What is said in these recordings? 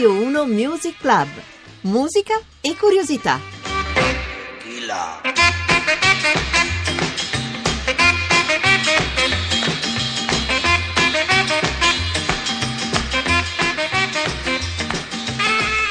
Radio 1 Music Club. Musica e curiosità. Chi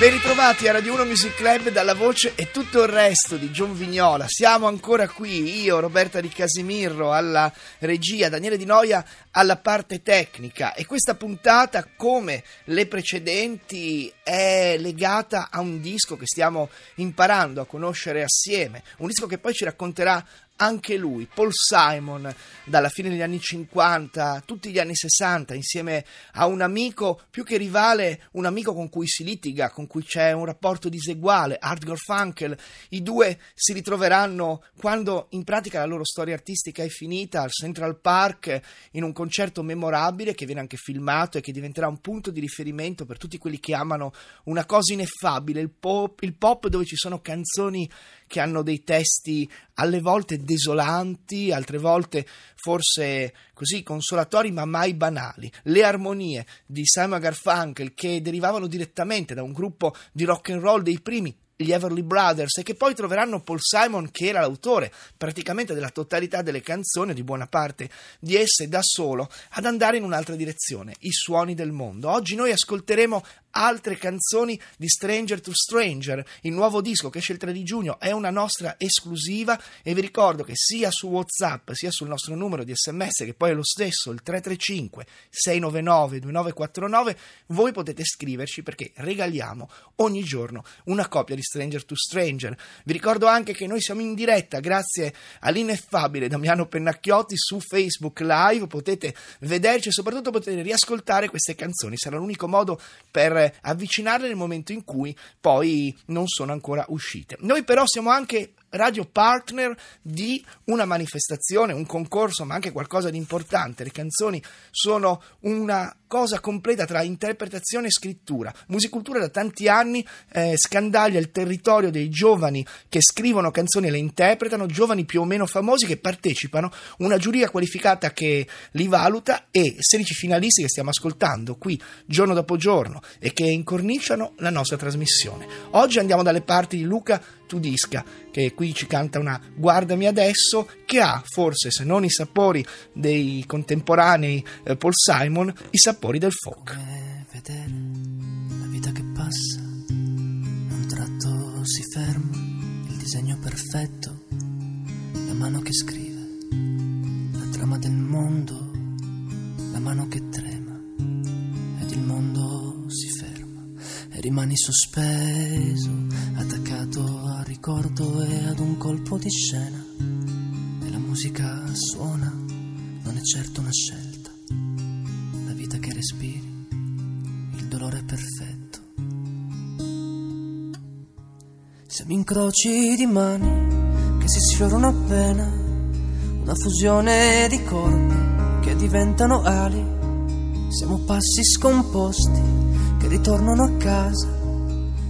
Ben ritrovati a Radio 1 Music Club dalla voce e tutto il resto di John Vignola. Siamo ancora qui, io, Roberta Di Casimirro alla regia, Daniele Di Noia alla parte tecnica e questa puntata, come le precedenti, è legata a un disco che stiamo imparando a conoscere assieme, un disco che poi ci racconterà anche lui, Paul Simon, dalla fine degli anni 50, tutti gli anni 60, insieme a un amico più che rivale, un amico con cui si litiga, con cui c'è un rapporto diseguale, Art Garfunkel. I due si ritroveranno quando in pratica la loro storia artistica è finita al Central Park in un concerto memorabile che viene anche filmato e che diventerà un punto di riferimento per tutti quelli che amano una cosa ineffabile, il pop, il pop dove ci sono canzoni che hanno dei testi alle volte desolanti, altre volte forse così consolatori ma mai banali. Le armonie di Simon Garfunkel che derivavano direttamente da un gruppo di rock and roll dei primi gli Everly Brothers e che poi troveranno Paul Simon che era l'autore praticamente della totalità delle canzoni, di buona parte di esse da solo, ad andare in un'altra direzione, i suoni del mondo. Oggi noi ascolteremo altre canzoni di Stranger to Stranger, il nuovo disco che esce il 3 di giugno, è una nostra esclusiva e vi ricordo che sia su WhatsApp sia sul nostro numero di sms che poi è lo stesso, il 335 699 2949, voi potete scriverci perché regaliamo ogni giorno una copia di Stranger to Stranger. Vi ricordo anche che noi siamo in diretta grazie all'ineffabile Damiano Pennacchiotti su Facebook Live, potete vederci e soprattutto potete riascoltare queste canzoni, sarà l'unico modo per avvicinarle nel momento in cui poi non sono ancora uscite. Noi però siamo anche radio partner di una manifestazione, un concorso, ma anche qualcosa di importante. Le canzoni sono una cosa completa tra interpretazione e scrittura. Musicultura da tanti anni eh, scandaglia il territorio dei giovani che scrivono canzoni e le interpretano, giovani più o meno famosi che partecipano, una giuria qualificata che li valuta e 16 finalisti che stiamo ascoltando qui giorno dopo giorno e che incorniciano la nostra trasmissione. Oggi andiamo dalle parti di Luca Tudisca che qui ci canta una Guardami adesso che ha forse se non i sapori dei contemporanei eh, Paul Simon i sapori del folk. Vedere la vita che passa, a un tratto si ferma, il disegno perfetto, la mano che scrive, la trama del mondo, la mano che trema, ed il mondo rimani sospeso, attaccato al ricordo e ad un colpo di scena, e la musica suona, non è certo una scelta la vita che respiri, il dolore perfetto. Siamo incroci di mani che si sfiorano appena, una fusione di corpi che diventano ali. Siamo passi scomposti ritornano a casa,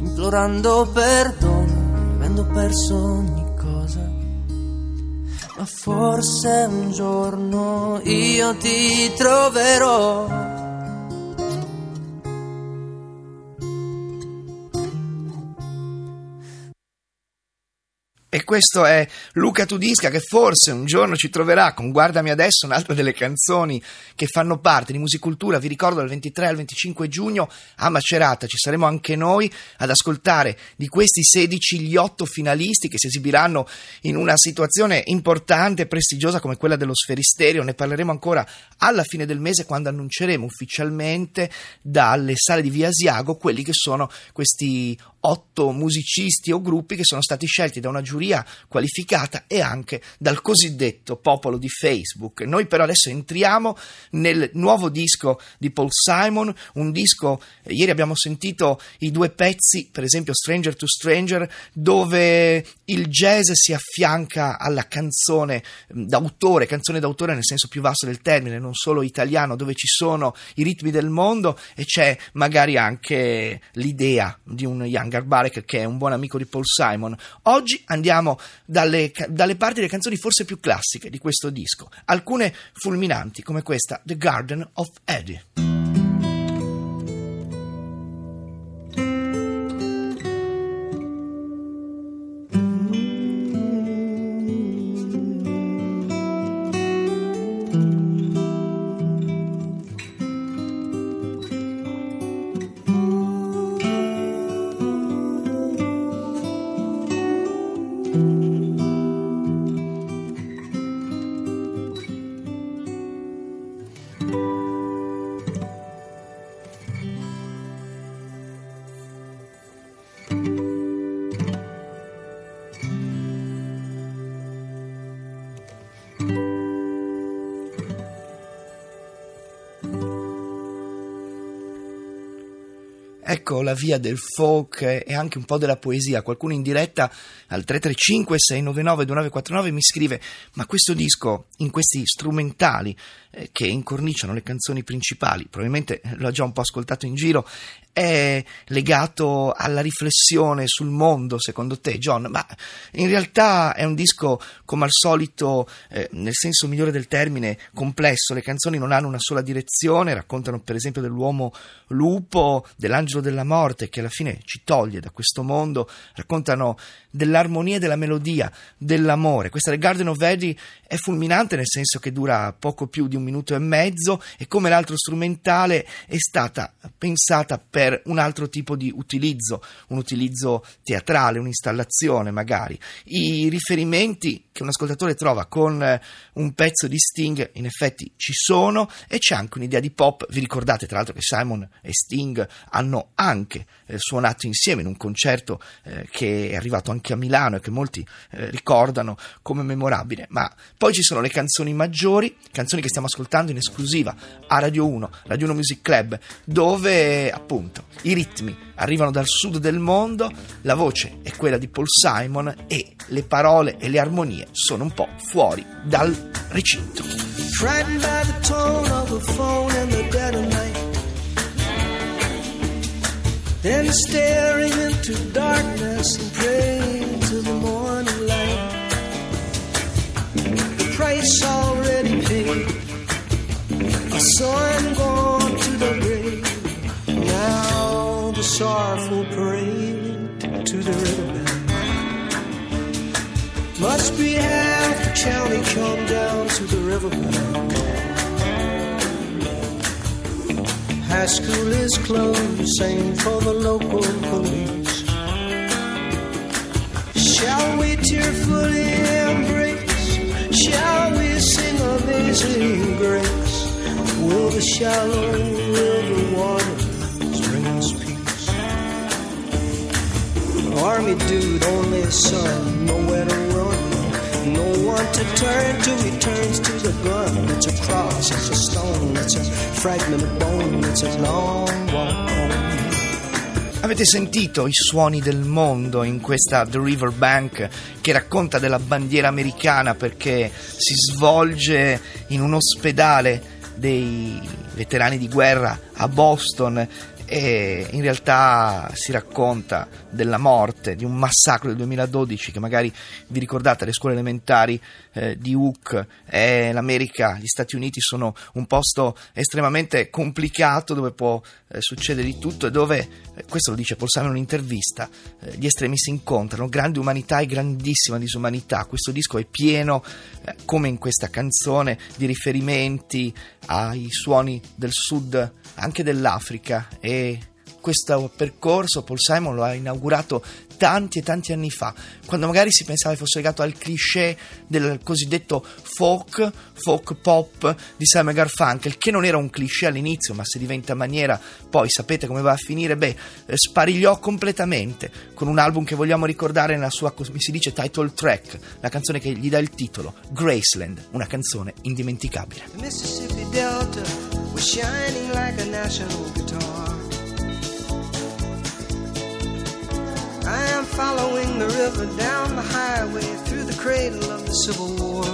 implorando perdono, avendo perso ogni cosa. Ma forse un giorno io ti troverò. Questo è Luca Tudisca che forse un giorno ci troverà con Guardami adesso, un'altra delle canzoni che fanno parte di Musicultura. Vi ricordo dal 23 al 25 giugno a Macerata ci saremo anche noi ad ascoltare di questi 16 gli 8 finalisti che si esibiranno in una situazione importante e prestigiosa come quella dello Sferisterio. Ne parleremo ancora alla fine del mese quando annunceremo ufficialmente dalle sale di Via Asiago quelli che sono questi otto musicisti o gruppi che sono stati scelti da una giuria qualificata e anche dal cosiddetto popolo di Facebook. Noi però adesso entriamo nel nuovo disco di Paul Simon, un disco, eh, ieri abbiamo sentito i due pezzi, per esempio Stranger to Stranger, dove il jazz si affianca alla canzone d'autore, canzone d'autore nel senso più vasto del termine, non solo italiano, dove ci sono i ritmi del mondo e c'è magari anche l'idea di un Young Garbarek che è un buon amico di Paul Simon. Oggi andiamo dalle, dalle parti delle canzoni forse più classiche di questo disco, alcune fulminanti come questa The Garden of Eddie. Ecco la via del folk e anche un po' della poesia. Qualcuno in diretta al 335 699 2949 mi scrive: Ma questo disco, in questi strumentali eh, che incorniciano le canzoni principali, probabilmente l'ho già un po' ascoltato in giro, è legato alla riflessione sul mondo, secondo te, John? Ma in realtà è un disco, come al solito, eh, nel senso migliore del termine, complesso. Le canzoni non hanno una sola direzione, raccontano per esempio dell'uomo lupo, dell'angelo della morte che alla fine ci toglie da questo mondo, raccontano dell'armonia della melodia, dell'amore. Questa del Garden of Eden è fulminante nel senso che dura poco più di un minuto e mezzo e come l'altro strumentale è stata pensata per un altro tipo di utilizzo, un utilizzo teatrale, un'installazione magari. I riferimenti che un ascoltatore trova con eh, un pezzo di Sting in effetti ci sono e c'è anche un'idea di pop. Vi ricordate tra l'altro che Simon e Sting hanno anche eh, suonato insieme in un concerto eh, che è arrivato anche a Milano e che molti eh, ricordano come memorabile. Ma poi ci sono le canzoni maggiori, canzoni che stiamo ascoltando in esclusiva a Radio 1, Radio 1 Music Club, dove appunto i ritmi arrivano dal sud del mondo, la voce è quella di Paul Simon e le parole e le armonie sono un po' fuori dal recinto. Then staring into darkness and praying to the morning light. The price already paid. I'm gone sorrowful parade to the riverbed. Must be half the county come down to the riverbank. High school is closed, same for the local police. Shall we tearfully embrace? Shall we sing amazing grace? Will the shallow Army dude, only son, nowhere to run. No one to turn to, he turns to the gun. It's a cross, it's a stone, it's a fragment of bone, it's a long walk. Avete sentito i suoni del mondo in questa The River Bank che racconta della bandiera americana perché si svolge in un ospedale dei veterani di guerra a Boston e in realtà si racconta della morte, di un massacro del 2012 che magari vi ricordate alle scuole elementari eh, di Hook e l'America, gli Stati Uniti sono un posto estremamente complicato dove può eh, succedere di tutto e dove, eh, questo lo dice Paul Simon in un'intervista, eh, gli estremi si incontrano, grande umanità e grandissima disumanità. Questo disco è pieno, eh, come in questa canzone, di riferimenti ai suoni del sud, anche dell'Africa e questo percorso Paul Simon lo ha inaugurato tanti e tanti anni fa, quando magari si pensava fosse legato al cliché del cosiddetto folk, folk pop di Simon Garfunkel, che non era un cliché all'inizio, ma se diventa maniera, poi sapete come va a finire, beh, eh, sparigliò completamente con un album che vogliamo ricordare nella sua, come si dice, title track, la canzone che gli dà il titolo, Graceland, una canzone indimenticabile. The Mississippi Delta was shining like a national guitar. Following the river down the highway through the cradle of the Civil War.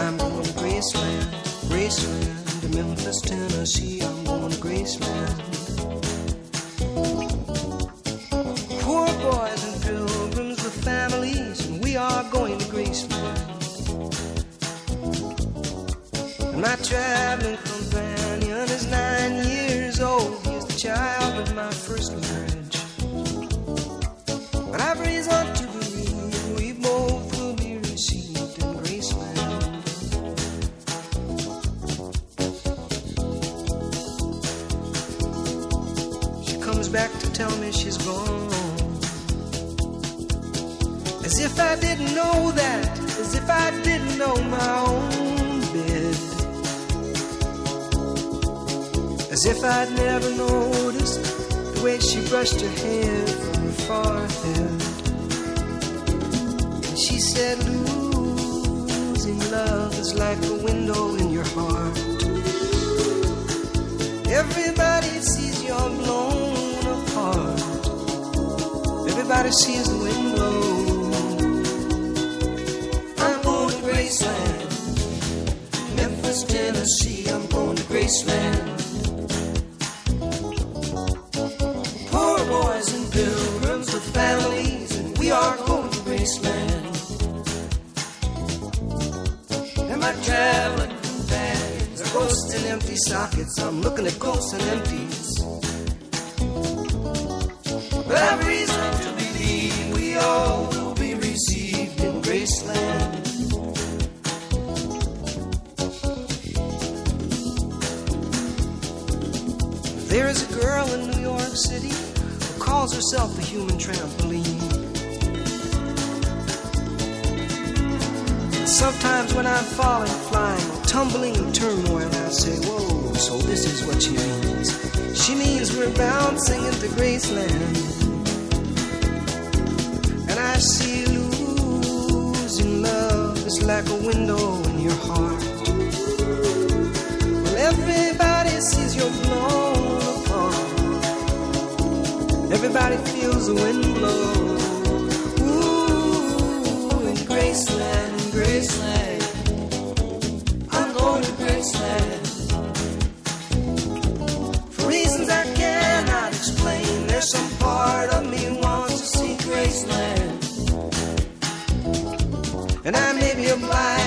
I'm going to Graceland, Graceland, to Memphis, Tennessee. I'm going to Graceland. Poor boys and pilgrims with families, and we are going to Graceland. And my traveling where she's gone. As if I didn't know that, as if I didn't know my own bed. As if I'd never noticed the way she brushed her hair from her forehead. And she said, Losing love is like a window in your heart. Everybody sees you're blown. Everybody sees the wind blow. I'm going to Graceland, Memphis, Tennessee. I'm going to Graceland. Poor boys and pilgrims with families, and we are going to Graceland. Am I traveling bags? Are ghosts and empty sockets? I'm looking at ghosts and empties. But I've City who calls herself a human trampoline. Sometimes when I'm falling, flying, tumbling in turmoil, I say, Whoa, so this is what she means. She means we're bouncing into Graceland. And I see you losing love is like a window in your heart. Well, everybody sees you're Everybody feels the wind blow. Ooh, in Graceland, in Graceland. I'm going to Graceland. For reasons I cannot explain, there's some part of me wants to see Graceland. And I may be obliged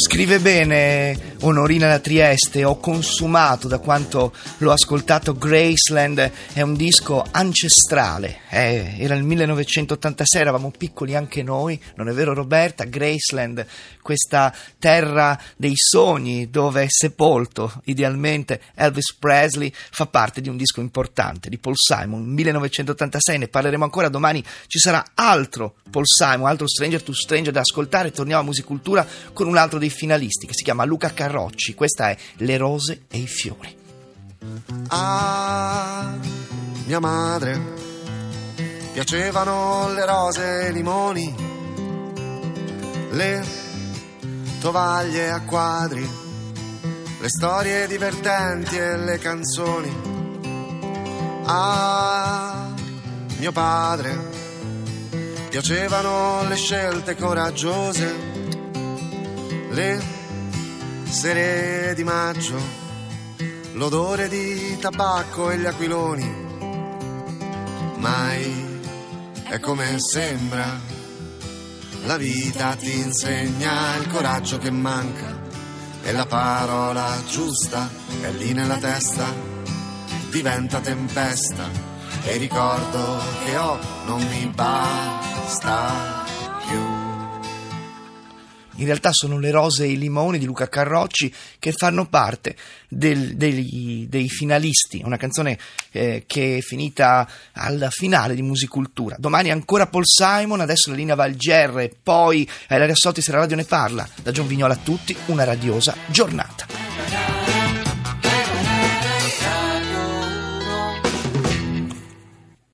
Scrive bene Onorina da Trieste, ho consumato da quanto l'ho ascoltato Graceland, è un disco ancestrale, eh, era il 1986, eravamo piccoli anche noi, non è vero Roberta? Graceland, questa terra dei sogni dove è sepolto idealmente Elvis Presley, fa parte di un disco importante di Paul Simon, 1986, ne parleremo ancora, domani ci sarà altro Paul Simon, altro Stranger to Stranger da ascoltare, torniamo a Musicultura con un altro dei finalisti che si chiama Luca Carrocci, questa è Le rose e i fiori. A mia madre piacevano le rose e i limoni, le tovaglie a quadri, le storie divertenti e le canzoni. A mio padre piacevano le scelte coraggiose, le sere di maggio l'odore di tabacco e gli aquiloni. Mai è come sembra, la vita ti insegna il coraggio che manca e la parola giusta è lì nella testa, diventa tempesta e ricordo che ho non mi basta. In realtà sono le rose e i limoni di Luca Carrocci che fanno parte del- degli- dei finalisti, una canzone eh, che è finita al finale di Musicultura. Domani ancora Paul Simon, adesso la linea va al GR poi Ilaria Sotti se la radio ne parla. Da John Vignola a tutti, una radiosa giornata.